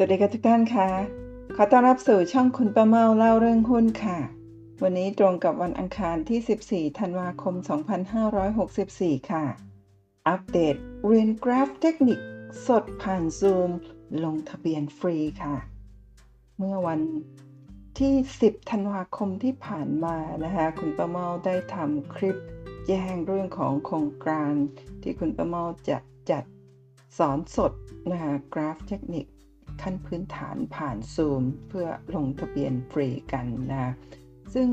สวัสดีค่ะทุกท่านค่ะ ขอต้อนรับสู่ช่องคุณประเมาเล่าเรื่องหุ้นค่ะ วันนี้ตรงกับวันอังคารที่ 14 ธันวาคม 2564 ค่ะ อัปเดตเรียนกราฟเทคนิคสดผ่านซูมลงทะเบียนฟรีค่ะ เมื่อวันที่ 10 ธันวาคมที่ผ่านมานะคะ คุณประเมาได้ทำคลิปแจ้งเรื่องของโครงการที่คุณประเมาจะจัดสอนสดนะคะกราฟเทคนิค ขั้นพื้นฐานผ่านซูมเพื่อลงทะเบียนฟรีกันนะซึ่ง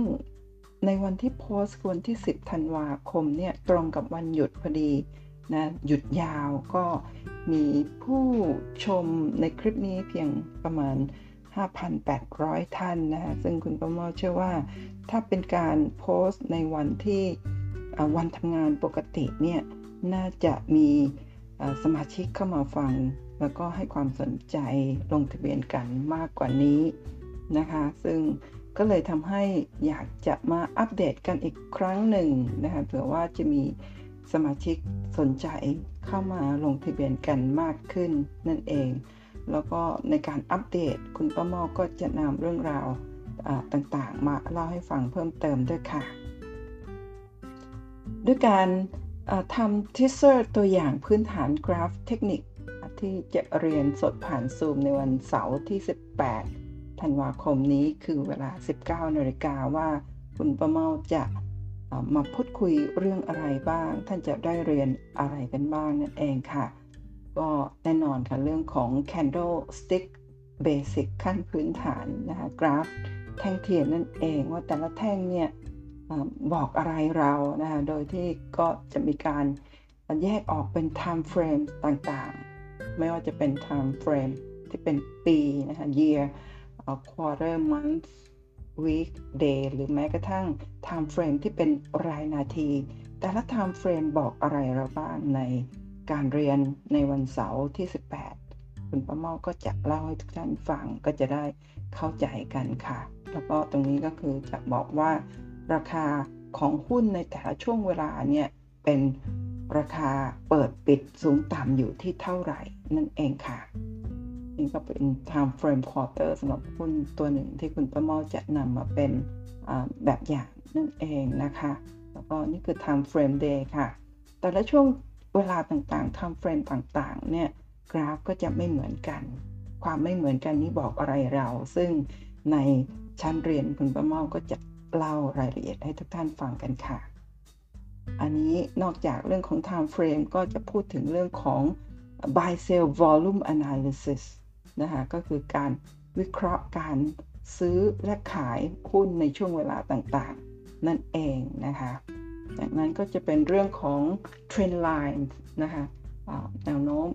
ในวันที่โพสต์วันที่ 10 ธันวาคมเนี่ยตรงกับวันหยุดพอดีนะหยุดยาวก็มีผู้ชมในคลิปนี้เพียงประมาณ 5,800 ท่านนะซึ่งคุณประมาเชื่อว่า ถ้าเป็นการโพสต์ในวันที่วันทำงานปกติเนี่ยน่าจะมีสมาชิกเข้ามาฟัง แล้วก็ให้ความสนใจลงทะเบียนกันมากกว่านี้นะคะ ซึ่งก็เลยทำให้อยากจะมาอัปเดตกันอีกครั้งหนึ่งนะคะเผื่อว่าจะมีสมาชิกสนใจเข้ามาลงทะเบียนกันมากขึ้นนั่นเอง แล้วก็ในการอัปเดตคุณป้าเมาก็จะนำเรื่องราวต่างๆ มาเล่าให้ฟังเพิ่มเติมด้วยค่ะ ด้วยการทำ teaser ตัวอย่างพื้นฐานกราฟเทคนิค ที่จะเรียนสดผ่านซูมในวันเสาร์ที่ 18 ธันวาคมนี้คือเวลา 19นาฬิกาว่าคุณประเมาจะมาพูดคุยเรื่องอะไรบ้าง ท่านจะได้เรียนอะไรกันบ้างนั่นเองค่ะ ก็แน่นอนค่ะเรื่องของ candlestick basic ขั้นพื้นฐานนะคะกราฟแท่งเทียนนั่นเองว่าแต่ละแท่งเนี่ยบอกอะไรเรานะคะโดยที่ก็จะมีการแยกออกเป็น time frame ต่าง ไม่ว่าจะเป็น time frame ที่เป็นปีนะคะ year quarter month week day หรือแม้กระทั่ง time frame ที่เป็นรายนาที แต่ละ time frame บอกอะไรเราบ้างในการเรียนในวันเสาร์ที่ 18 คุณป้าเมาก็จะเล่าให้ทุกท่านฟังก็จะได้เข้าใจกันค่ะ แล้วก็ตรงนี้ก็คือจะบอกว่าราคาของหุ้นในแต่ละช่วงเวลาเนี่ยเป็น ราคาเปิดปิดสูงต่ำอยู่ที่เท่าไหร่นั่นเองค่ะ นี่ก็เป็น time frame quarter สำหรับหุ้นตัวหนึ่งที่คุณประมอจะนำมาเป็นแบบอย่างนั่นเองนะคะ แล้วก็นี่คือ time frame day ค่ะ แต่ละช่วงเวลาต่างๆ time frame ต่างๆ เนี่ยกราฟก็จะไม่เหมือนกัน ความไม่เหมือนกันนี้บอกอะไรเรา ซึ่งในชั้นเรียนคุณประมอก็จะเล่ารายละเอียดให้ทุกท่านฟังกันค่ะ อันนี้นอกจากเรื่องของ time frame ก็จะพูดถึงเรื่องของ buy sell volume analysis นะคะก็คือการวิเคราะห์การซื้อและขายหุ้นในช่วงเวลาต่างๆ นั่นเองนะคะจากนั้นก็จะเป็นเรื่องของ trend line นะคะแนวโน้ม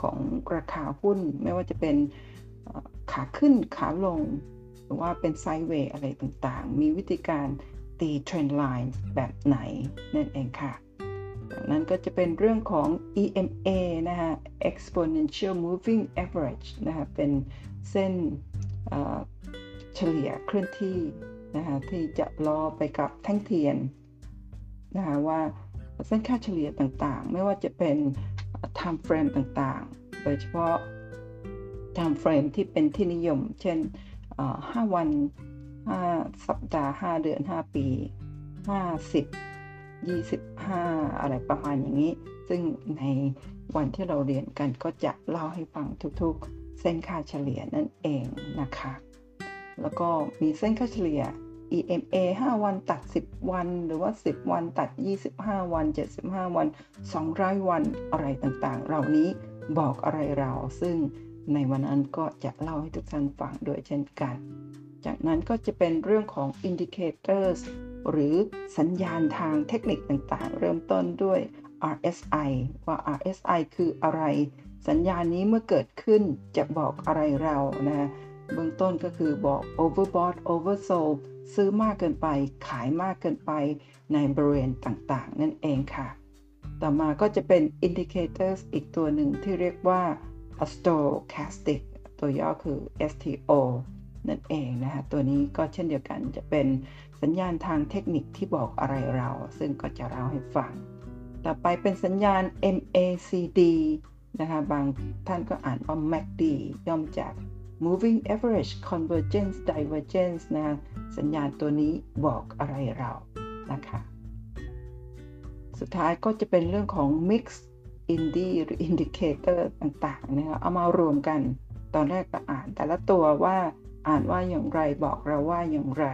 ของราคาหุ้นไม่ว่าจะเป็นขาขึ้นขาลง หรือว่าเป็น sideway อะไรต่างๆ มีวิธีการ ตี trend line แบบไหนนั่นเองค่ะจากนั้นก็จะเป็นเรื่องของ EMA นะคะ exponential moving average นะคะเป็นเส้นเฉลี่ยเคลื่อนที่นะคะที่จะล้อไปกับแท่งเทียนนะคะว่าเส้นค่าเฉลี่ยต่างๆ ไม่ว่าจะเป็น time frame ต่างๆ โดยเฉพาะ time frame ที่เป็นที่นิยม เช่น 5 วัน 5สัปดาห์5เดือน5ปี50 25อะไรประมาณอย่างนี้ ซึ่งในวันที่เราเรียนกันก็จะเล่าให้ฟังทุกๆ เส้นค่าเฉลี่ยนั่นเองนะคะ แล้วก็มีเส้นค่าเฉลี่ย EMA 5 วันตัด 10 วัน หรือว่า 10 วันตัด 25 วัน 75 วัน 200 วันอะไรต่างๆ เหล่านี้บอกอะไรเรา ซึ่งในวันนั้นก็จะเล่าให้ทุกท่านฟังด้วยเช่นกัน จากนั้นก็จะเป็นเรื่องของ indicators หรือสัญญาณทางเทคนิคต่างๆ เริ่มต้นด้วย RSI ว่า RSI คืออะไร สัญญาณนี้เมื่อเกิดขึ้นจะบอกอะไรเรานะเบื้องต้นก็คือบอก overbought oversold ซื้อมากเกินไป ขายมากเกินไปในบริเวณต่างๆ นั่นเองค่ะ ต่อมาก็จะเป็น indicators อีกตัวหนึ่งที่เรียกว่า stochastic ตัวย่อคือ STO นั่นเองนะคะตัวนี้ก็เช่นเดียวกันจะเป็นสัญญาณทางเทคนิคที่บอกอะไรเรา ซึ่งก็จะเล่าให้ฟัง ต่อไปเป็นสัญญาณ MACD นะคะบางท่านก็อ่านว่า MACD ย่อมจาก moving average convergence divergence นะสัญญาณตัวนี้บอกอะไรเรานะคะสุดท้ายก็จะเป็นเรื่องของ mix indie หรือ indicator ต่างๆนะคะเอามารวมกันตอนแรกก็อ่านแต่ละตัวว่า อ่านว่าอย่างไรบอกเราว่าอย่างไร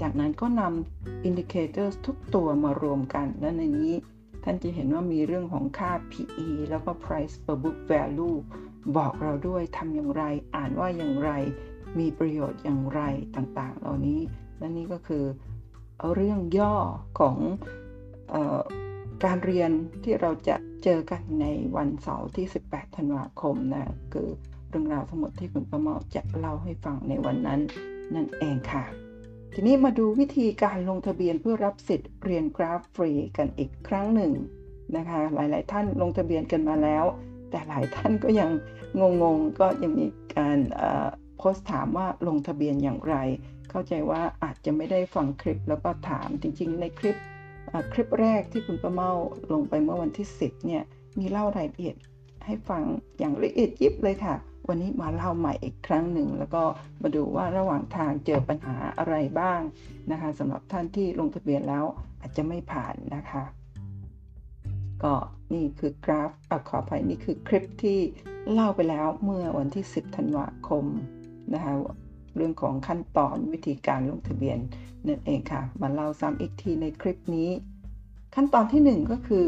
จากนั้นก็นำ indicators ทุกตัวมารวมกัน และในนี้ท่านจะเห็นว่ามีเรื่องของค่า PE แล้วก็ price per book value บอกเราด้วยทำอย่างไร อ่านว่าอย่างไร มีประโยชน์อย่างไรต่างๆ เหล่านี้ และนี่ก็คือเรื่องย่อของออการเรียนที่เราจะเจอกันในวันเสาร์ที่ 18 ธันวาคมนะ คือ รื่องราวทั้งหมดที่คุณประเมาจะเล่าให้ฟังในวันนั้น นั่นเองค่ะ ทีนี้มาดูวิธีการลงทะเบียนเพื่อรับสิทธิ์เรียนกราฟฟรีกันอีกครั้งหนึ่งนะคะ หลาย ๆ ท่านลงทะเบียนกันมาแล้ว แต่หลายท่านก็ยังงงๆก็ยังมีการโพสต์ถามว่าลงทะเบียนอย่างไร เข้าใจว่าอาจจะไม่ได้ฟังคลิปแล้วก็ถามจริง ๆ ในคลิปคลิปแรกที่คุณประเมาลงไปเมื่อวันที่ 10เนี่ยมีเล่ารายละเอียดให้ฟังอย่างละเอียดยิบเลยค่ะ วันนี้มาเล่าใหม่อีกครั้งหนึ่ง แล้วก็มาดูว่าระหว่างทางเจอปัญหาอะไรบ้างนะคะสำหรับท่านที่ลงทะเบียนแล้วอาจจะไม่ผ่านนะคะ ก็นี่คือกราฟอขออภัยนี่คือคลิปที่เล่าไปแล้วเมื่อวันที่ 10 ธันวาคมนะคะเรื่องของขั้นตอนวิธีการลงทะเบียนนั่นเองค่ะ มาเล่าซ้ำอีกทีในคลิปนี้ ขั้นตอนที่ 1 ก็คือ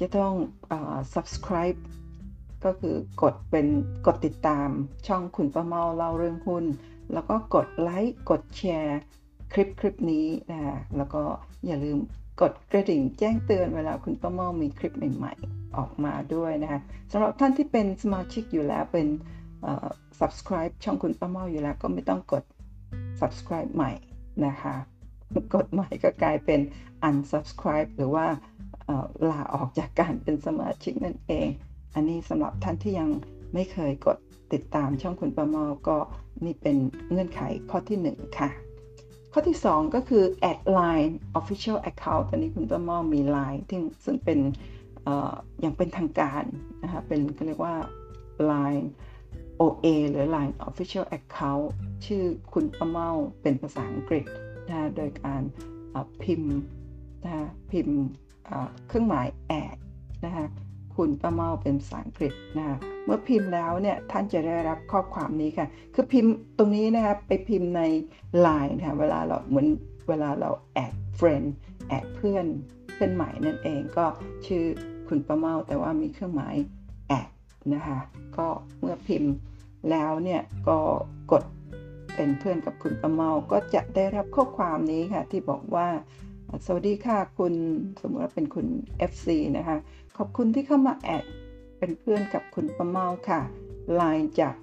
จะต้องอ subscribe ก็คือกดเป็นกดติดตามช่องคุณประเมาเล่าเรื่องหุ้น แล้วก็กดไลค์กดแชร์คลิปคลิปนี้นะแล้วก็อย่าลืมกดกระดิ่งแจ้งเตือนเวลาคุณประเมามีคลิปใหม่ๆ ออกมาด้วยนะคะสำหรับท่านที่เป็นสมาชิกอยู่แล้วเป็น subscribe ช่องคุณป้าเมาอยู่แล้วก็ไม่ต้องกด subscribe ใหม่นะคะกดใหม่ก็กลายเป็น unsubscribe หรือว่าลาออกจากการเป็นสมาชิกนั่นเอง อันนี้สำหรับท่านที่ยังไม่เคยกดติดตามช่องคุณป้าเมาก็นี่เป็นเงื่อนไขข้อที่ 1 ค่ะ ข้อที่ 2 ก็คือ add line official account ตอนนี้คุณป้าเมามี line ที่ซึ่งเป็นอย่างเป็นทางการนะคะเป็นก็เรียกว่า line OA หรือ Line Official Account ชื่อคุณป้าเมาเป็นภาษาอังกฤษนะโดยการพิมพ์นะพิมพ์เครื่องหมายแอดนะคะ คุณป้าเมาเป็นภาษาอังกฤษนะเมื่อพิมพ์แล้วเนี่ยท่านจะได้รับข้อความนี้ค่ะ คือพิมพ์ตรงนี้นะครับไปพิมพ์ใน Line ค่ะเวลาเราเหมือนเวลาเราแอด friend แอดเพื่อนเพื่อนใหม่นั่นเองก็ชื่อคุณป้าเมาแต่ว่ามีเครื่องหมายแอดนะคะก็เมื่อพิมพ์แล้วเนี่ยก็กดเป็นเพื่อนกับคุณประเมา ก็จะได้รับข้อความนี้ค่ะ ที่บอกว่า สวัสดีค่ะคุณสมมติว่าเป็นคุณ FC นะคะ ขอบคุณที่เข้ามาแอดเป็นเพื่อนกับคุณประเมาค่ะไลน์จาก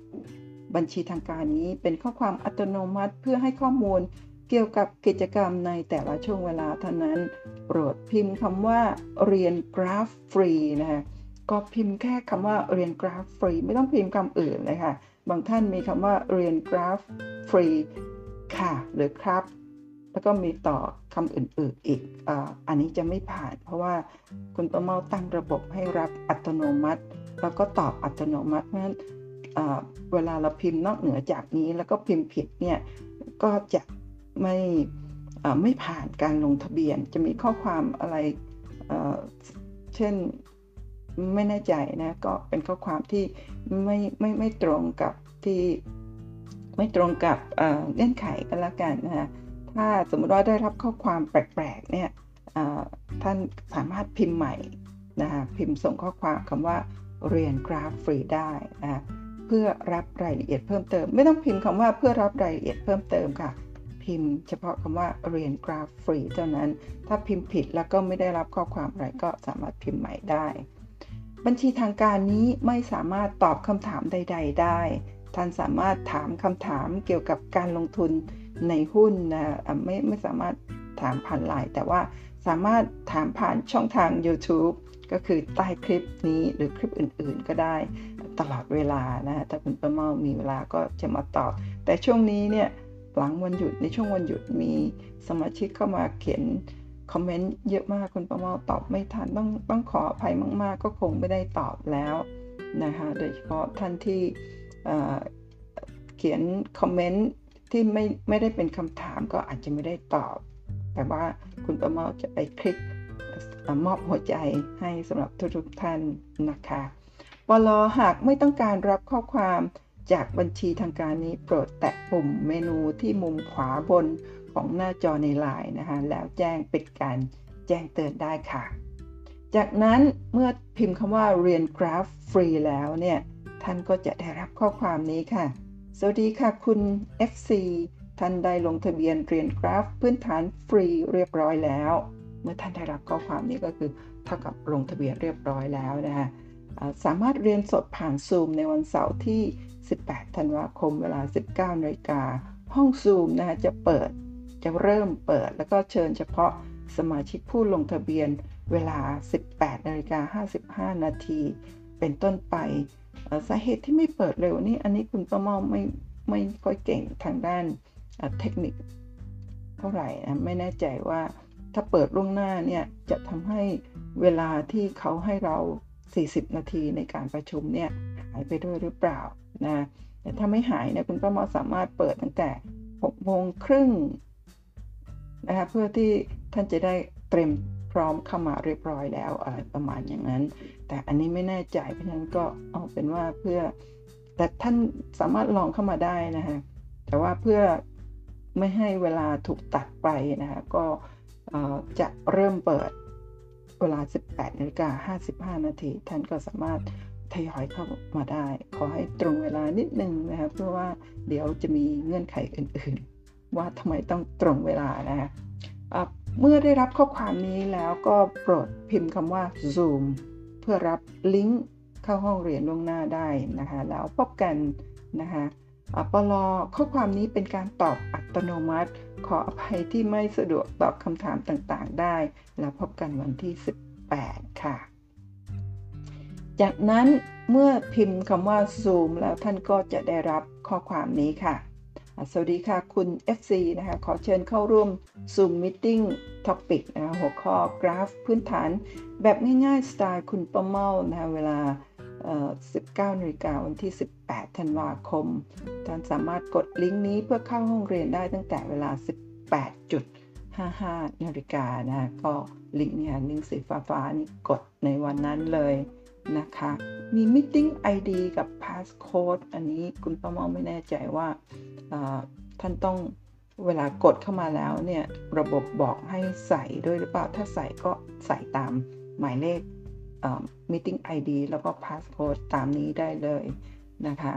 บัญชีทางการนี้เป็นข้อความอัตโนมัติเพื่อให้ข้อมูลเกี่ยวกับกิจกรรมในแต่ละช่วงเวลาเท่านั้น โปรดพิมพ์คำว่าเรียนกราฟฟรีนะคะก็พิมพ์แค่คำว่าเรียนกราฟฟรีไม่ต้องพิมพ์คำอื่นเลยค่ะ บางท่านมีคำว่าเรียนกราฟฟรีค่ะ หรือครับ แล้วก็มีต่อคำอื่นๆอีกออันนี้จะไม่ผ่าน เพราะว่าคุณป้าเมาส์ตั้งระบบให้รับอัตโนมัติ แล้วก็ตอบอัตโนมัติเพราะฉะนั้นเวลาเราพิมพ์นอกเหนือจากนี้ แล้วก็พิมพ์ผิดเนี่ยก็จะไม่ไม่ผ่านการลงทะเบียน จะมีข้อความอะไรเช่นไม่แน่ใจนะก็เป็นข้อความที่ไม่ไม่ไม่ตรงกับที่ไม่ตรงกับเงื่อนไขกันละกันนะ ถ้าสมมติว่าได้รับข้อความแปลกๆเนี่ยท่านสามารถพิมพ์ใหม่นะคะพิมพ์ส่งข้อความคำว่าเรียนกราฟฟรีได้นะเพื่อรับรายละเอียดเพิ่มเติม ไม่ต้องพิมพ์คำว่าเพื่อรับรายละเอียดเพิ่มเติมค่ะ พิมพ์เฉพาะคำว่าเรียนกราฟฟรีเท่านั้น ถ้าพิมพ์ผิดแล้วก็ไม่ได้รับข้อความอะไรก็สามารถพิมพ์ใหม่ได้ บัญชีทางการนี้ไม่สามารถตอบคำถามใด ๆ ได้ ท่านสามารถถามคำถามเกี่ยวกับการลงทุน ในหุ้นนะไม่ไม่สามารถถามผ่านไลน์แต่ว่าสามารถถามผ่านช่องทาง YouTube ก็คือใต้คลิปนี้หรือคลิปอื่นๆก็ได้ตลอดเวลานะถ้าคุณประเมามีเวลาก็จะมาตอบ แต่ช่วงนี้เนี่ยหลังวันหยุดในช่วงวันหยุดมีสมาชิกเข้ามาเขียนคอมเมนต์เยอะมากคุณประมาตอบไม่ทันต้องต้องขออภัยมาก ๆ ก็คงไม่ได้ตอบแล้วนะคะโดยเฉพาะท่านที่เขียนคอมเมนต์ ที่ไม่ไม่ได้เป็นคำถามก็อาจจะไม่ได้ตอบ แต่ว่าคุณประเมาจะไปคลิกมอบหัวใจให้สำหรับทุกๆท่านนะคะปลอหากไม่ต้องการรับข้อความจากบัญชีทางการนี้โปรดแตะปุ่มเมนูที่มุมขวาบนของหน้าจอในไลน์นะคะแล้วแจ้งปิดการแจ้งเตือนได้ค่ะ จากนั้นเมื่อพิมพ์คำว่าเรียนกราฟฟรีแล้วเนี่ย ท่านก็จะได้รับข้อความนี้ค่ะ สวัสดีค่ะคุณ FC ท่านได้ลงทะเบียนเรียนกราฟพื้นฐานฟรีเรียบร้อยแล้ว เมื่อท่านได้รับข้อความนี้ก็คือเท่ากับลงทะเบียนเรียบร้อยแล้วนะคะสามารถเรียนสดผ่านซูมในวันเสาร์ที่ 18 ธันวาคมเวลา 19นาฬิกาห้องซูมนะคะจะเปิดจะเริ่มเปิด แล้วก็เชิญเฉพาะสมาชิกผู้ลงทะเบียนเวลา 18นาฬิกา55 นาทีเป็นต้นไป สาเหตุที่ไม่เปิดเร็วนี่อันนี้คุณประมอไม่ไม่ค่อยเก่งทางด้านเทคนิคเท่าไหร่นะไม่แน่ใจว่าถ้าเปิดล่วงหน้าเนี่ยจะทำให้เวลาที่เขาให้เรา 40 นาทีในการประชุมเนี่ยหายไปด้วยหรือเปล่านะแต่ถ้าไม่หายเนี่ยคุณป้าหมอสามารถเปิดตั้งแต่6โมงครึ่งนะคะเพื่อที่ท่านจะได้เตรียม พร้อมเข้ามาเรียบร้อยแล้วอะไรประมาณอย่างนั้น แต่อันนี้ไม่แน่ใจเพราะฉะนั้นก็เอาเป็นว่าเพื่อแต่ท่านสามารถลองเข้ามาได้นะคะแต่ว่าเพื่อไม่ให้เวลาถูกตัดไปนะคะก็จะเริ่มเปิดเวลา 18นาฬิกา55 นาที ท่านก็สามารถทยอยเข้ามาได้ ขอให้ตรงเวลานิดนึงนะครับเพื่อว่าเดี๋ยวจะมีเงื่อนไขอื่นๆ ว่าทำไมต้องตรงเวลานะฮะ เมื่อได้รับข้อความนี้แล้วก็โปรดพิมพ์คำว่า Zoom เพื่อรับลิงก์เข้าห้องเรียนล่วงหน้าได้นะคะ แล้วพบกันนะคะปลอข้อความนี้เป็นการตอบอัตโนมัติ ขออภัยที่ไม่สะดวกตอบคำถามต่างๆ ได้ แล้วพบกันวันที่ 18 ค่ะ จากนั้นเมื่อพิมพ์คำว่า Zoom แล้วท่านก็จะได้รับข้อความนี้ค่ะ สวัสดีค่ะคุณ FC นะคะ ขอเชิญเข้าร่วม Zoom Meeting Topic นะคะหัวข้อกราฟพื้นฐาน แบบง่ายๆ สไตล์คุณประเมานะคะเวลา 19นาฬิกาวันที่ 18 ธันวาคม ท่านสามารถกดลิงก์นี้เพื่อเข้าห้องเรียนได้ตั้งแต่เวลา 18.55 นาฬิกานะก็ลิงก์เนี่ยลิงก์สีฟ้าๆนี่กดในวันนั้นเลย นะคะ มี Meeting ID กับ Passcode อันนี้คุณประมอไม่แน่ใจว่าท่านต้องเวลากดเข้ามาแล้วเนี่ย ระบบบอกให้ใส่ด้วยหรือเปล่า ถ้าใส่ก็ใส่ตามหมายเลข meeting ID แล้วก็ passcode ตามนี้ได้เลยนะคะ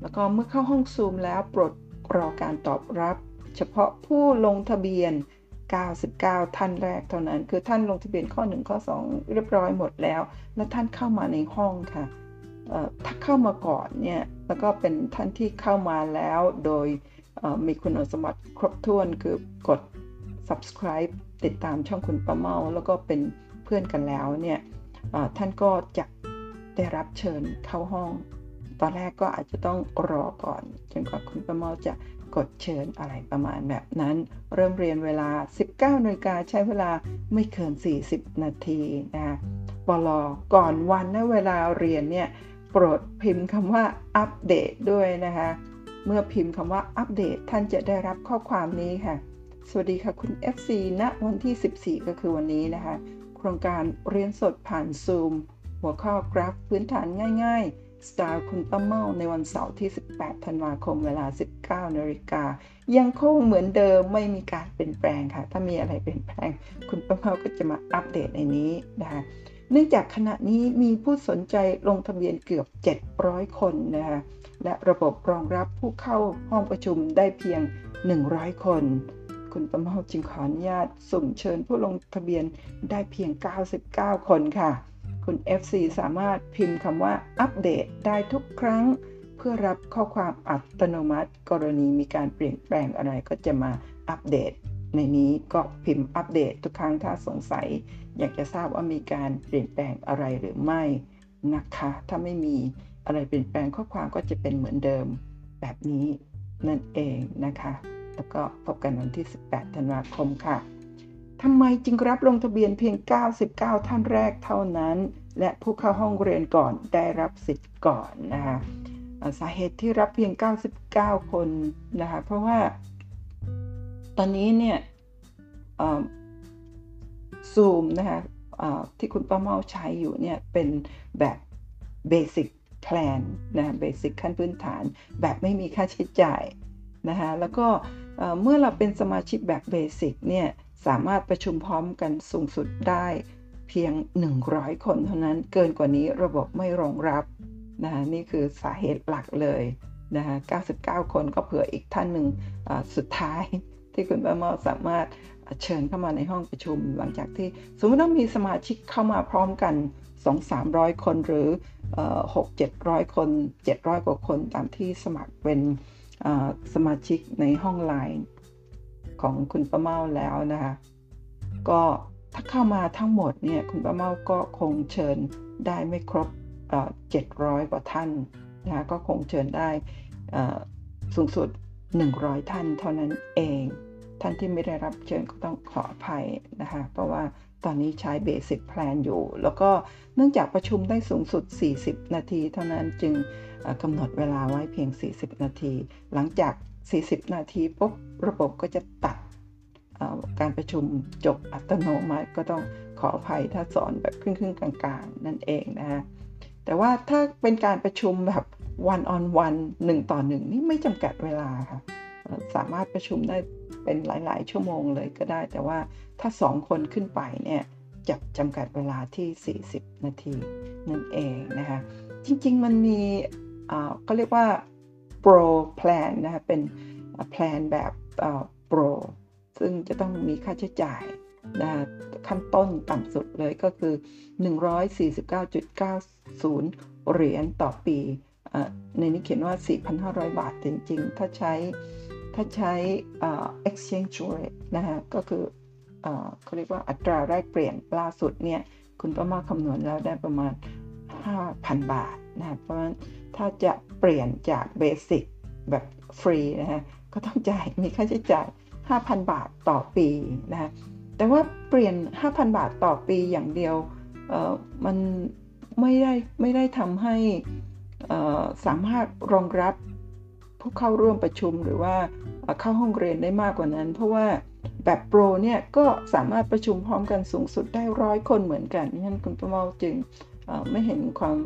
แล้วก็เมื่อเข้าห้องซูมแล้วโปรดรอการตอบรับ เฉพาะผู้ลงทะเบียน 99 ท่านแรกเท่านั้น คือท่านลงทะเบียนข้อ 1 ข้อ 2 เรียบร้อยหมดแล้ว แล้วท่านเข้ามาในห้องค่ะถ้าเข้ามาก่อนเนี่ยแล้วก็เป็นท่านที่เข้ามาแล้วโดยมีคุณสมบัติครบถ้วนคือกด subscribe ติดตามช่องคุณประเมาแล้วก็เป็นเพื่อนกันแล้วเนี่ยท่านก็จะได้รับเชิญเข้าห้อง ตอนแรกก็อาจจะต้องรอก่อนจนกว่าคุณประเมาจะ กดเชิญอะไรประมาณแบบนั้น เริ่มเรียนเวลา 19นาฬิกาใช้เวลาไม่เกิน 40 นาทีนะปลอก่อนวันและเวลาเรียนเนี่ยโปรดพิมพ์คำว่าอัปเดตด้วยนะคะ เมื่อพิมพ์คำว่าอัปเดตท่านจะได้รับข้อความนี้ค่ะ สวัสดีค่ะคุณ FC ณนะวันที่ 14 ก็คือวันนี้นะคะ โครงการเรียนสดผ่านซูมหัวข้อกราฟพื้นฐานง่ายๆ สไตล์คุณป้าเมาในวันเสาร์ที่ 18 ธันวาคมเวลา 19นาฬิกา ยังคงเหมือนเดิมไม่มีการเปลี่ยนแปลงค่ะ ถ้ามีอะไรเปลี่ยนแปลง คุณป้าเมาก็จะมาอัปเดตในนี้นะคะเนื่องจากขณะนี้มีผู้สนใจลงทะเบียนเกือบ 700 คนนะคะและระบบรองรับผู้เข้าห้องประชุมได้เพียง 100 คน คุณประเมาจึงขออนุญาตสุ่มเชิญผู้ลงทะเบียนได้เพียง 99 คนค่ะ คุณ FC สามารถพิมพ์คำว่าอัปเดตได้ทุกครั้ง เพื่อรับข้อความอัตโนมัติ กรณีมีการเปลี่ยนแปลงอะไรก็จะมาอัปเดต ในนี้ก็พิมพ์อัปเดตทุกครั้งถ้าสงสัย อยากจะทราบว่ามีการเปลี่ยนแปลงอะไรหรือไม่นะคะ ถ้าไม่มีอะไรเปลี่ยนแปลงข้อความก็จะเป็นเหมือนเดิมแบบนี้นั่นเองนะคะ แล้วก็พบกันวันที่ 18 ธันวาคมค่ะ ทำไมจึงรับลงทะเบียนเพียง 99 ท่านแรกเท่านั้น และผู้เข้าห้องเรียนก่อนได้รับสิทธิ์ก่อนนะคะสาเหตุที่รับเพียง 99 คนนะคะ เพราะว่าตอนนี้เนี่ยซูมนะคะที่คุณป้าเมาใช้อยู่เนี่ยเป็นแบบ basic plan นะ basic ขั้นพื้นฐานแบบไม่มีค่าใช้จ่ายนะคะแล้วก็เมื่อเราเป็นสมาชิกแบบ basic เนี่ย สามารถประชุมพร้อมกันสูงสุดได้เพียง 100 คนเท่านั้นเกินกว่านี้ระบบไม่รองรับนะคะนี่คือสาเหตุหลักเลยนะคะ99 คนก็เผื่ออีกท่านหนึ่งสุดท้ายที่คุณป้าเมาส์สามารถเชิญเข้ามาในห้องประชุม หลังจากที่สมมติต้องมีสมาชิกเข้ามาพร้อมกัน 2-300 คนหรือ 6-700 คน 700 กว่าคนตามที่สมัครเป็นสมาชิกในห้องไลน์ ของคุณป้าเมาแล้วนะคะ ก็ถ้าเข้ามาทั้งหมดเนี่ยคุณป้าเมาก็คงเชิญได้ไม่ครบ700กว่าท่านนะคะก็คงเชิญได้สูงสุด 100 ท่านเท่านั้นเอง ท่านที่ไม่ได้รับเชิญก็ต้องขออภัยนะคะ เพราะว่าตอนนี้ใช้เบสิกแพลนอยู่ แล้วก็เนื่องจากประชุมได้สูงสุด 40 นาที เท่านั้นจึงกำหนดเวลาไว้เพียง 40 นาที หลังจาก 40 นาทีปุ๊บระบบก็จะตัดการประชุมจบอัตโนมัติก็ต้องขออภัยถ้าสอนแบบครึ่งๆกลางๆ นั่นเองนะฮะแต่ว่าถ้าเป็นการประชุมแบบ one on one หนึ่งต่อหนึ่งนี่ไม่จำกัดเวลาค่ะ สามารถประชุมได้เป็นหลาย ๆ ชั่วโมงเลยก็ได้ แต่ว่าถ้า 2 คนขึ้นไปเนี่ยจะจำกัดเวลาที่ 40 นาทีนั่นเองนะคะจริง ๆ มันมีก็เรียกว่า pro plan นะคะเป็นแพลนแบบ pro ซึ่งจะต้องมีค่าใช้จ่ายนะขั้นต้นต่ำสุดเลยก็คือ 149.90 เหรียญต่อปีในนี้เขียนว่า 4,500 บาทจริงๆ ถ้าใช้ถ้าใช้ exchange rate นะฮะ ก็คือเขาเรียกว่าอัตราแลกเปลี่ยนล่าสุดเนี่ย คุณประมาคำนวณแล้วได้ประมาณ 5,000 บาทนะเพราะฉะนั้น ถ้าจะเปลี่ยนจากเบสิกแบบฟรีนะฮะก็ต้องจ่ายมีค่าใช้จ่าย 5,000 บาทต่อปีนะฮะแต่ว่าเปลี่ยน 5,000 บาทต่อปีอย่างเดียวเออมันไม่ได้ไม่ได้ทำให้สามารถรองรับผู้เข้าร่วมประชุมหรือว่าเข้าห้องเรียนได้มากกว่านั้น เพราะว่าแบบโปรเนี่ยก็สามารถประชุมพร้อมกันสูงสุดได้ร้อยคนเหมือนกันนั่นคุณประเมาจึงไม่เห็นความ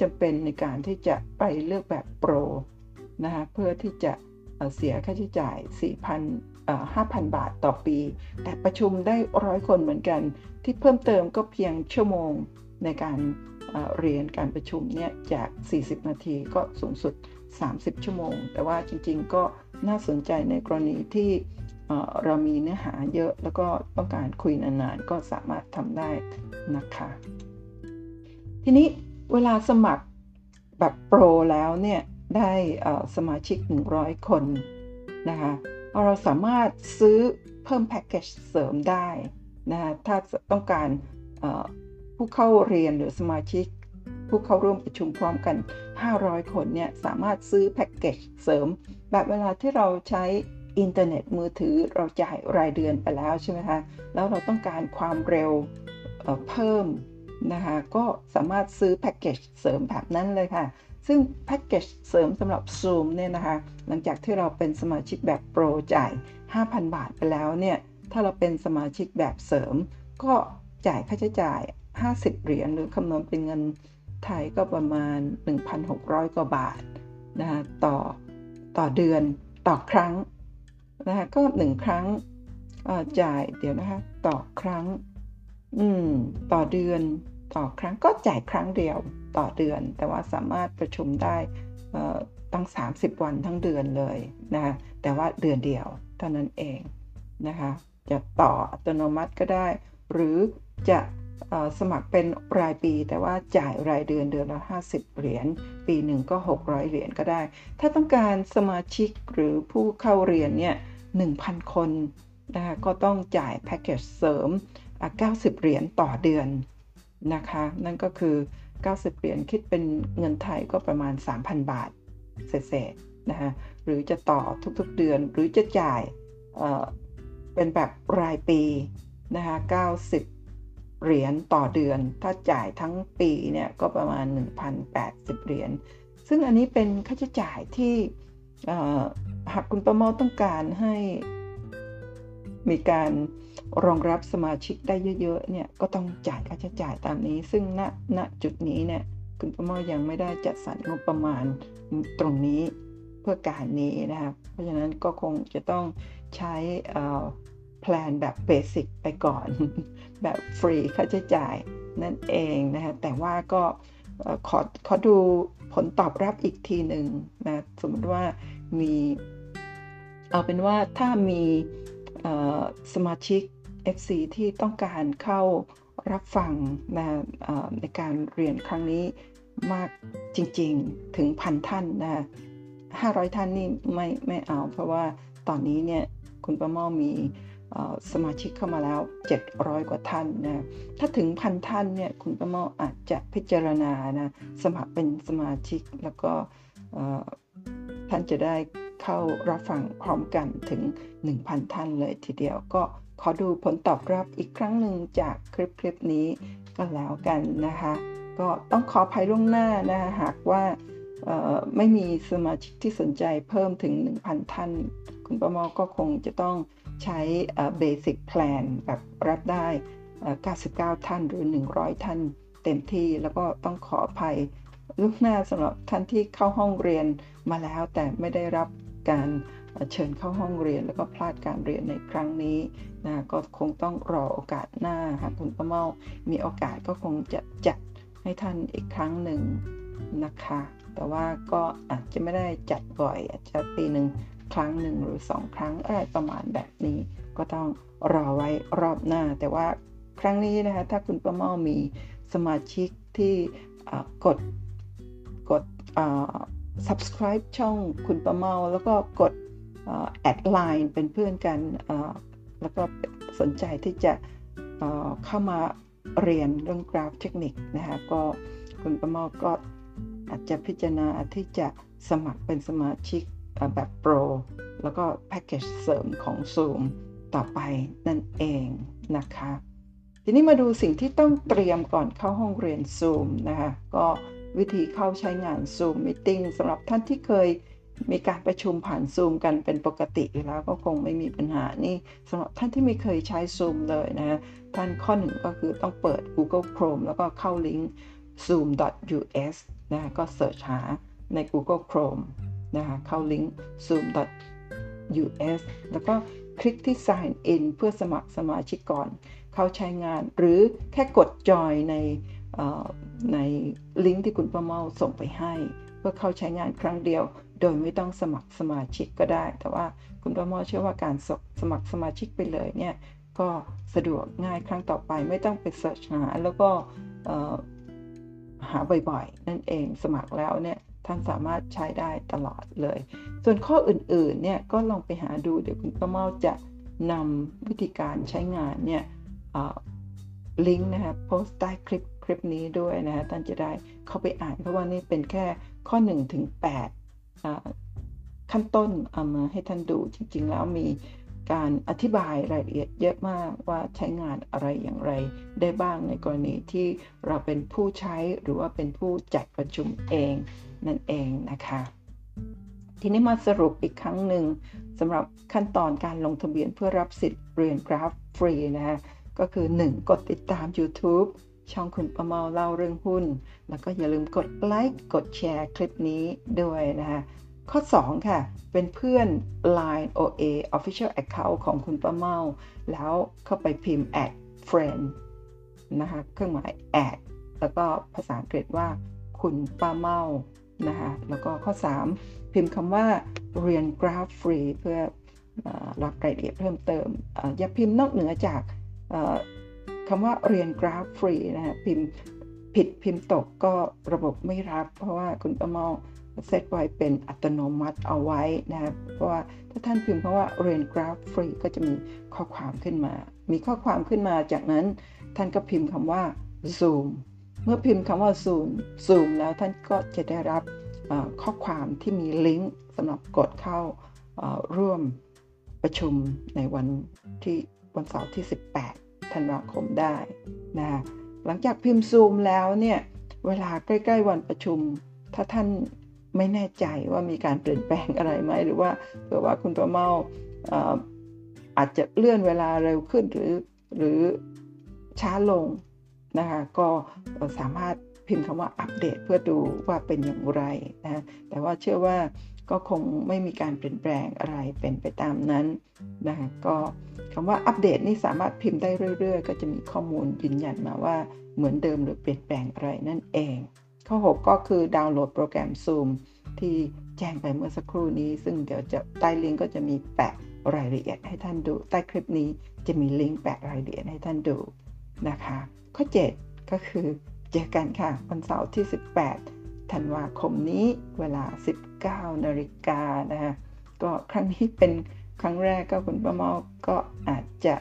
จำเป็นในการที่จะไปเลือกแบบโปรนะคะเพื่อที่จะเสียค่าใช้จ่าย 4,000 5,000 บาทต่อปี แต่ประชุมได้ร้อยคนเหมือนกัน ที่เพิ่มเติมก็เพียงชั่วโมงในการเรียนการประชุมเนี่ยจาก 40 นาทีก็สูงสุด 30 ชั่วโมง แต่ว่าจริงๆก็น่าสนใจในกรณีที่เรามีเนื้อหาเยอะแล้วก็ต้องการคุยนานๆ ก็สามารถทำได้นะคะ ทีนี้ เวลาสมัครแบบโปรแล้วเนี่ยได้สมาชิก 100 คนนะคะเราสามารถซื้อเพิ่มแพ็กเกจเสริมได้นะคะถ้าต้องการผู้เข้าเรียนหรือสมาชิก ผู้เข้าร่วมประชุมพร้อมกัน 500 คนเนี่ยสามารถซื้อแพ็กเกจเสริม แบบเวลาที่เราใช้อินเทอร์เน็ตมือถือเราจ่ายรายเดือนไปแล้วใช่ไหมคะ แล้วเราต้องการความเร็วเเพิ่ม นะคะ ก็สามารถซื้อแพ็กเกจเสริมแบบนั้นเลยค่ะ ซึ่งแพ็กเกจเสริมสำหรับ Zoom เนี่ยนะคะ หลังจากที่เราเป็นสมาชิกแบบโปรจ่าย 5,000 บาทไปแล้วเนี่ย ถ้าเราเป็นสมาชิกแบบเสริม ก็จ่ายค่าใช้จ่าย 50 เหรียญหรือคำนวณเป็นเงินไทยก็ประมาณ 1,600 กว่าบาทนะคะต่อต่อเดือนต่อครั้งนะคะก็หนึ่งครั้งจ่ายเดี๋ยวนะคะต่อครั้ง อืม ต่อเดือนต่อครั้งก็จ่ายครั้งเดียวต่อเดือน แต่ว่าสามารถประชุมได้ตั้ง 30 วันทั้งเดือนเลยนะคะแต่ว่าเดือนเดียวเท่านั้นเองนะคะจะต่ออัตโนมัติก็ได้ หรือจะสมัครเป็นรายปี แต่ว่าจ่ายรายเดือนเดือนละ 50 เหรียญ ปีหนึ่งก็ 600 เหรียญก็ได้ ถ้าต้องการสมาชิกหรือผู้เข้าเรียนเนี่ย 1,000 คนนะคะก็ต้องจ่ายแพ็กเกจเสริม 90 เหรียญต่อเดือนนะคะ นั่นก็คือ 90 เหรียญคิดเป็นเงินไทยก็ประมาณ 3,000 บาทเศษๆนะคะหรือจะต่อทุกๆเดือนหรือจะจ่ายเป็นแบบรายปีนะคะ90 เหรียญต่อเดือน ถ้าจ่ายทั้งปีเนี่ยก็ประมาณ 1,080 เหรียญซึ่งอันนี้เป็นค่าใช้จ่ายที่หากคุณประเมาต้องการให้ มีการรองรับสมาชิกได้เยอะๆเนี่ยก็ต้องจ่ายค่าใช้จ่ายตามนี้ ซึ่งณณจุดนี้เนี่ยคุณประมายังไม่ได้จัดสรรงบประมาณตรงนี้เพื่อการนี้นะครับเพราะฉะนั้นก็คงจะต้องใช้แพลนแบบเบสิกไปก่อน แบบฟรีค่าใช้จ่ายนั่นเองนะฮะแต่ว่าก็ขอขอดูผลตอบรับอีกทีหนึ่งนะสมมติว่ามี เอาเป็นว่าถ้ามี สมาชิก FC ที่ต้องการเข้ารับฟังนะในการเรียนครั้งนี้มากจริงๆถึงพันท่านนะ500ท่านนี่ไม่ไม่เอา เพราะว่าตอนนี้เนี่ยคุณประมอมีสมาชิกเข้ามาแล้ว 700 กว่าท่านนะถ้าถึงพันท่านเนี่ยคุณประมออาจจะพิจารณานะสมัครเป็นสมาชิกแล้วก็ท่านจะได้ เข้ารับฟังพร้อมกันถึง 1,000 ท่านเลยทีเดียวก็ขอดูผลตอบรับอีกครั้งหนึ่งจากคลิปคลิปนี้ก็แล้วกันนะคะ ก็ต้องขออภัยล่วงหน้านะคะหากว่าไม่มีสมาชิกที่สนใจเพิ่มถึง 1,000 ท่าน คุณป้าเมาส์ก็คงจะต้องใช้ basic plan แบบรับได้ 99 ท่านหรือ 100 ท่านเต็มที่แล้วก็ต้องขออภัยล่วงหน้าสำหรับท่านที่เข้าห้องเรียนมาแล้วแต่ไม่ได้รับ การเชิญเข้าห้องเรียน แล้วก็พลาดการเรียนในครั้งนี้นะก็คงต้องรอโอกาสหน้าหากคุณป้าเมาส์มีโอกาสก็คงจะจัดให้ท่านอีกครั้งหนึ่งนะคะ แต่ว่าก็อาจจะไม่ได้จัดบ่อย อาจจะปีหนึ่งครั้งหนึ่งหรือสองครั้งอะไรประมาณแบบนี้ก็ต้องรอไว้รอบหน้า แต่ว่าครั้งนี้นะคะถ้าคุณประเมามีสมาชิกที่กดกด subscribe ช่องคุณประเมา แล้วก็กดแอดไลน์เป็นเพื่อนกัน แล้วก็สนใจที่จะเข้ามาเรียนเรื่องกราฟเทคนิคนะคะก็คุณประเมาก็อาจจะพิจารณาที่จะสมัครเป็นสมาชิกแบบโปร แล้วก็แพ็กเกจเสริมของ Zoom ต่อไปนั่นเองนะคะ ทีนี้มาดูสิ่งที่ต้องเตรียมก่อนเข้าห้องเรียน Zoom นะคะก็ วิธีเข้าใช้งาน Zoom Meeting สำหรับท่านที่เคยมีการประชุมผ่าน Zoom กันเป็นปกติอยู่แล้วก็คงไม่มีปัญหานี่สำหรับท่านที่ไม่เคยใช้ Zoom เลยนะท่านข้อหนึ่งก็คือต้องเปิด Google Chrome แล้วก็เข้าลิงก์ zoom.us นะก็เสิร์ชหาใน Google Chrome นะคะเข้าลิงก์ zoom.us แล้วก็คลิกที่ sign in เพื่อสมัครสมาชิกก่อน เข้าใช้งาน หรือแค่กดจอยใน ในลิงก์ที่คุณประเมาส่งไปให้ เพื่อเข้าใช้งานครั้งเดียว โดยไม่ต้องสมัครสมาชิกก็ได้ แต่ว่าคุณประเมาเชื่อว่าการสมัครสมาชิกไปเลยเนี่ยก็สะดวกง่ายครั้งต่อไปไม่ต้องไปเสิร์ชหาแล้วก็หาบ่อยๆ นั่นเองสมัครแล้วเนี่ยท่านสามารถใช้ได้ตลอดเลย ส่วนข้ออื่นๆเนี่ยก็ลองไปหาดูเดี๋ยวคุณประเมาจะนำวิธีการใช้งานเนี่ยลิงก์นะครับโพสต์ใต้คลิป คลิปนี้ด้วยนะฮะท่านจะได้เข้าไปอ่าน เพราะว่านี่เป็นแค่ข้อ1ถึง8ขั้นต้นเอามาให้ท่านดูจริง ๆ แล้วมีการอธิบายรายละเอียดเยอะมากว่าใช้งานอะไรอย่างไรได้บ้างในกรณีที่เราเป็นผู้ใช้หรือว่าเป็นผู้จัดประชุมเองนั่นเองนะคะ ทีนี้มาสรุปอีกครั้งหนึ่งสำหรับขั้นตอนการลงทะเบียนเพื่อรับสิทธิ์เรียนกราฟฟรีนะฮะก็คือ 1. กดติดตาม YouTube ช่องคุณประเมาเล่าเรื่องหุ้น แล้วก็อย่าลืมกดไลค์กดแชร์คลิปนี้ด้วยนะคะข้อ 2 ค่ะ เป็นเพื่อน Line OA Official Account ของคุณป้าเมา แล้วเข้าไปพิมพ์ add friend นะคะเครื่องหมาย add แล้วก็ภาษาอังกฤษว่าคุณป้าเมานะคะแล้วก็ข้อ 3 พิมพ์คำว่าเรียนกราฟฟรีเพื่อรับรายละเอียดเพิ่มเติม อย่าพิมพ์นอกเหนือจาก คำว่าเรียนกราฟฟรีนะฮะพิมพ์ผิดพิมพ์ตกก็ระบบไม่รับ เพราะว่าคุณประเมาเซตไว้เป็นอัตโนมัติเอาไว้นะครับเพราะว่าถ้าท่านพิมพ์เพราะว่าเรียนกราฟฟรีก็จะมีข้อความขึ้นมา มีข้อความขึ้นมาจากนั้นท่านก็พิมพ์คำว่า zoom เมื่อพิมพ์คำว่า zoom zoom แล้วท่านก็จะได้รับข้อความที่มีลิงก์สำหรับกดเข้าร่วมประชุมในวันที่วันเสาร์ที่ 18 ธันวาคมได้นะหลังจากพิมพ์ซูมแล้วเนี่ยเวลาใกล้ๆวันประชุม ถ้าท่านไม่แน่ใจว่ามีการเปลี่ยนแปลงอะไรไหม หรือว่าเผื่อว่าคุณประเมาอาจจะเลื่อนเวลาเร็วขึ้นหรือหรือช้าลงนะคะก็สามารถพิมพ์คำว่าอัปเดตเพื่อดูว่าเป็นอย่างไรนะแต่ว่าเชื่อว่า ก็คงไม่มีการเปลี่ยนแปลงอะไรเป็นไปตามนั้นนะคะก็คำว่าอัปเดตนี่สามารถพิมพ์ได้เรื่อยๆ ก็จะมีข้อมูลยืนยันมาว่าเหมือนเดิมหรือเปลี่ยนแปลงอะไรนั่นเอง ข้อ 6 ก็คือดาวน์โหลดโปรแกรม Zoom ที่แจ้งไปเมื่อสักครู่นี้ ซึ่งเดี๋ยวจะใต้ลิงก์ก็จะมีแปะรายละเอียดให้ท่านดู ใต้คลิปนี้จะมีลิงก์แปะรายละเอียดให้ท่านดูนะคะ ข้อ 7 ก็คือเจอกันค่ะวันเสาร์ที่ 18 ธันวาคมนี้เวลา 19นาฬิกานะคะก็ครั้งนี้เป็นครั้งแรกก็คุณประมาก็อาจจะ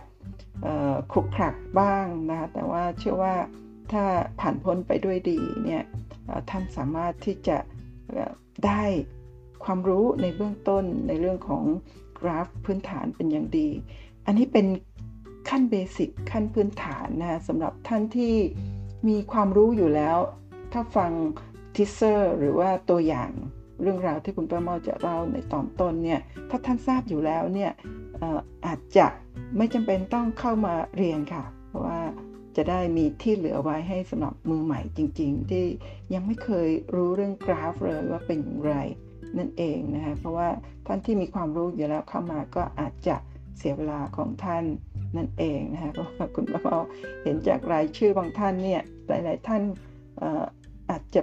คลุกคลักบ้างนะคะแต่ว่าเชื่อว่าถ้าผ่านพ้นไปด้วยดีเนี่ยท่านสามารถที่จะได้ความรู้ในเบื้องต้นในเรื่องของกราฟพื้นฐานเป็นอย่างดี อันนี้เป็นขั้นเบสิกขั้นพื้นฐานนะสำหรับท่านที่มีความรู้อยู่แล้ว ถ้าฟัง ทิเซอร์หรือว่าตัวอย่างเรื่องราวที่คุณป้าเมาจะเล่าในตอนต้นเนี่ยถ้าท่านทราบอยู่แล้วเนี่ยอาจจะไม่จำเป็นต้องเข้ามาเรียนค่ะ เพราะว่าจะได้มีที่เหลือไว้ให้สำหรับมือใหม่จริง ๆ ที่ยังไม่เคยรู้เรื่องกราฟเลยว่าเป็นอย่างไรนั่นเองนะคะเพราะว่าท่านที่มีความรู้อยู่แล้วเข้ามาก็อาจจะเสียเวลาของท่านนั่นเองนะคะเพราะว่าคุณป้าเห็นจากรายชื่อบางท่านเนี่ยหลาย ๆ ท่านอาจจะ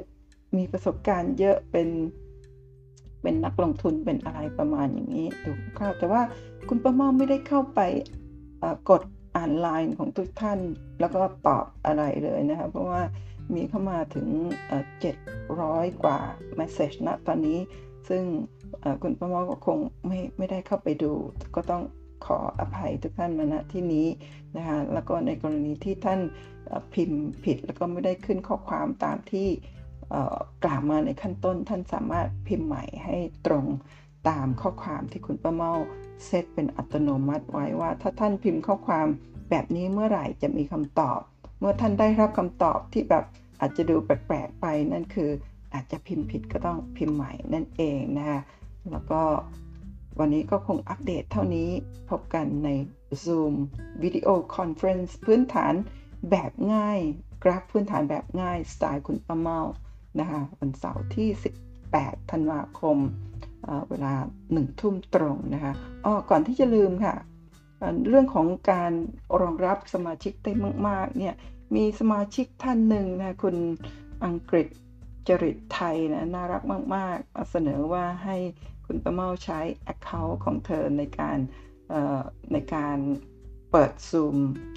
มีประสบการณ์เยอะเป็น เป็นนักลงทุนเป็นอะไรประมาณอย่างนี้ถูกข้าวแต่ว่าคุณประมอไม่ได้เข้าไปกดอ่านไลน์ของทุกท่าน แล้วก็ตอบอะไรเลยนะคะเพราะว่ามีเข้ามาถึง 700 กว่า message ณตอนนี้ ซึ่งคุณประมอก็คงไม่ไม่ได้เข้าไปดู ก็ต้องขออภัยทุกท่านมาณที่นี้นะคะแล้วก็ในกรณีที่ท่านพิมพ์ผิด แล้วก็ไม่ได้ขึ้นข้อความตามที่ กล่าวมาในขั้นต้นท่านสามารถพิมพ์ใหม่ให้ตรงตามข้อความที่คุณประเมาเซตเป็นอัตโนมัติไว้ว่า ถ้าท่านพิมพ์ข้อความแบบนี้เมื่อไหร่จะมีคำตอบ เมื่อท่านได้รับคำตอบที่แบบอาจจะดูแปลกๆไปนั่นคืออาจจะพิมพ์ผิดก็ต้องพิมพ์ใหม่นั่นเองนะคะแล้วก็วันนี้ก็คงอัปเดตเท่านี้พบกันใน Zoom video conference พื้นฐานแบบง่าย กราฟพื้นฐานแบบง่ายสไตล์คุณป้าเมาส์ นะคะวันเสาร์ที่ 18 ธันวาคมเวลา1ทุ่มตรงนะคะอ๋อก่อนที่จะลืมค่ะ เรื่องของการรองรับสมาชิกได้มากๆเนี่ยมีสมาชิกท่านหนึ่งนะคุณอังกฤษจริตไทยนะน่ารักมากๆมาเสนอว่าให้คุณประเมาใช้ Account ของเธอในการในการเปิดซูม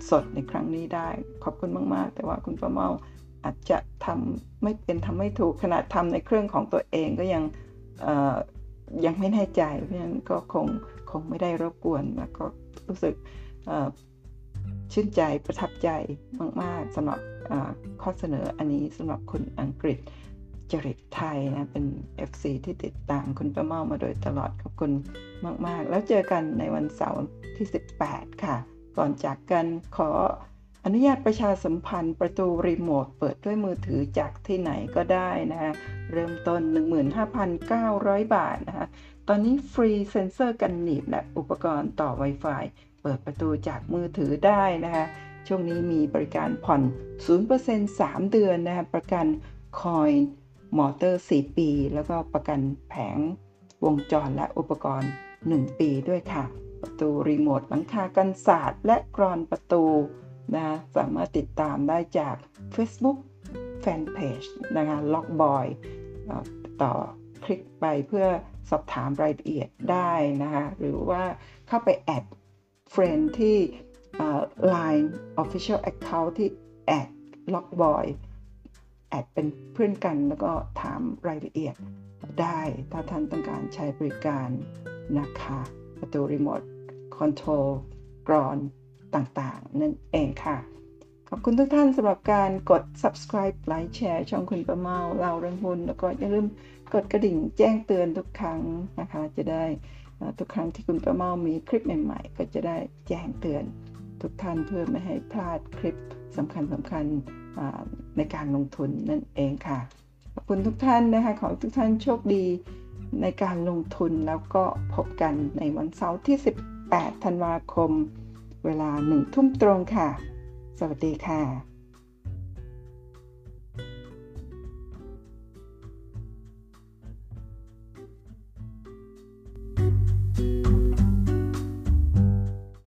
สดในครั้งนี้ได้ ขอบคุณมาก ๆ แต่ว่าคุณประเมา อาจจะทำไม่เป็นทำไม่ถูกขนาดทำในเครื่องของตัวเองก็ยังยังไม่แน่ใจ เพราะฉะนั้นก็คงคงไม่ได้รบกวนแล้วก็รู้สึกชื่นใจประทับใจมาก ๆสำหรับข้อเสนออันนี้สำหรับคุณอังกฤษจริตไทยนะ เป็น FC ที่ติดตามคุณประเมามาโดยตลอดขอบคุณมาก ๆ แล้วเจอกันในวันเสาร์ที่ 18 ค่ะ ก่อนจากกันขอ อนุญาตประชาสัมพันธ์ประตูรีโมทเปิดด้วยมือถือจากที่ไหนก็ได้นะคะเริ่มต้น 15,900 บาทนะคะตอนนี้ฟรีเซ็นเซอร์กันหนีบและอุปกรณ์ต่อ Wi-Fi เปิดประตูจากมือถือได้นะคะช่วงนี้มีบริการผ่อน 0% 3 เดือนนะคะประกันคอยมอเตอร์ 4 ปี แล้วก็ประกันแผงวงจรและอุปกรณ์ 1 ปีด้วยค่ะ ประตูรีโมทหลังคากันศาสตร์และกลอนประตู นะสามารถติดตามได้จาก Facebook Fanpage นะคะล็อกบอยต่อคลิกไปเพื่อสอบถามรายละเอียดได้นะคะหรือว่าเข้าไป add friend ที่ Line Official Account ที่แอดล็อกบอย add เป็นเพื่อนกันแล้วก็ถามรายละเอียดได้ถ้าท่านต้องการใช้บริการนะคะ ประตูรีโมทคอนโทรลกรอน ต่างๆ นั่นเองค่ะ ขอบคุณทุกท่านสำหรับการกด subscribe ไลค์แชร์ช่องคุณประเมาเล่าเรื่องหุ้นแล้วก็อย่าลืมกดกระดิ่งแจ้งเตือนทุกครั้งนะคะ จะได้ทุกครั้งที่คุณประเมามีคลิปใหม่ๆ ก็จะได้แจ้งเตือนทุกท่านเพื่อไม่ให้พลาดคลิปสำคัญสำคัญในการลงทุนนั่นเองค่ะ ขอบคุณทุกท่านนะคะ ขอทุกท่านโชคดีในการลงทุนแล้วก็พบกันในวันเสาร์ที่ 18 ธันวาคม เวลาหนึ่งทุ่มตรงค่ะ สวัสดีค่ะ